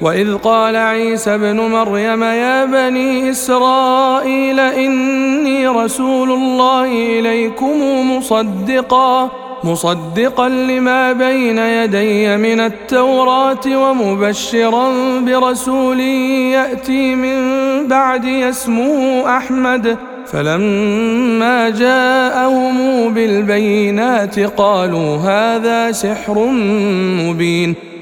وإذ قال عيسى ابن مريم يا بني إسرائيل إني رسول الله إليكم مصدقا مصدقا لما بين يدي من التوراة ومبشرا برسول يأتي من بعدي اسمه أحمد. فلما جاءهم بالبينات قالوا هذا سحر مبين.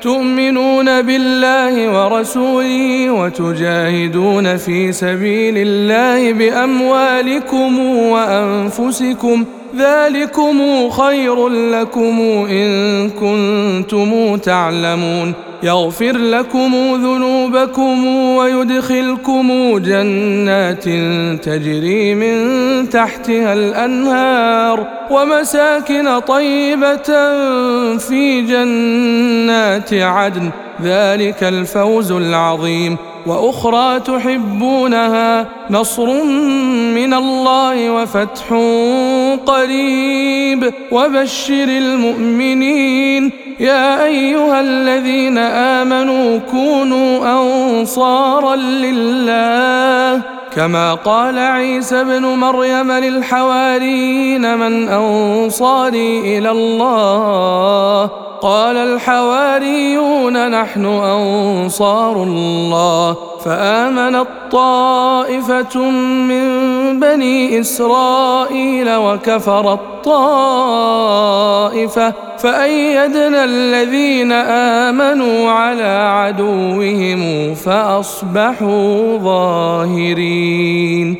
تؤمنون بالله ورسوله وتجاهدون في سبيل الله بأموالكم وأنفسكم ذلكم خير لكم إن كنتم تعلمون. يغفر لكم ذنوبكم ويدخلكم جنات تجري من تحتها الأنهار ومساكن طيبة في جنات عدن. ذلك الفوز العظيم. وأخرى تحبونها نصر من الله وفتح قريب وبشر المؤمنين يا أيها الذين آمنوا كونوا أنصارا لله كما قال عيسى ابن مريم للحواريين من أنصاري إلى الله قال الحواريون نحن أنصار الله فامنت طائفه من بني إسرائيل وكفرت طائفه فأيدنا الذين آمنوا على عدوهم فأصبحوا ظاهرين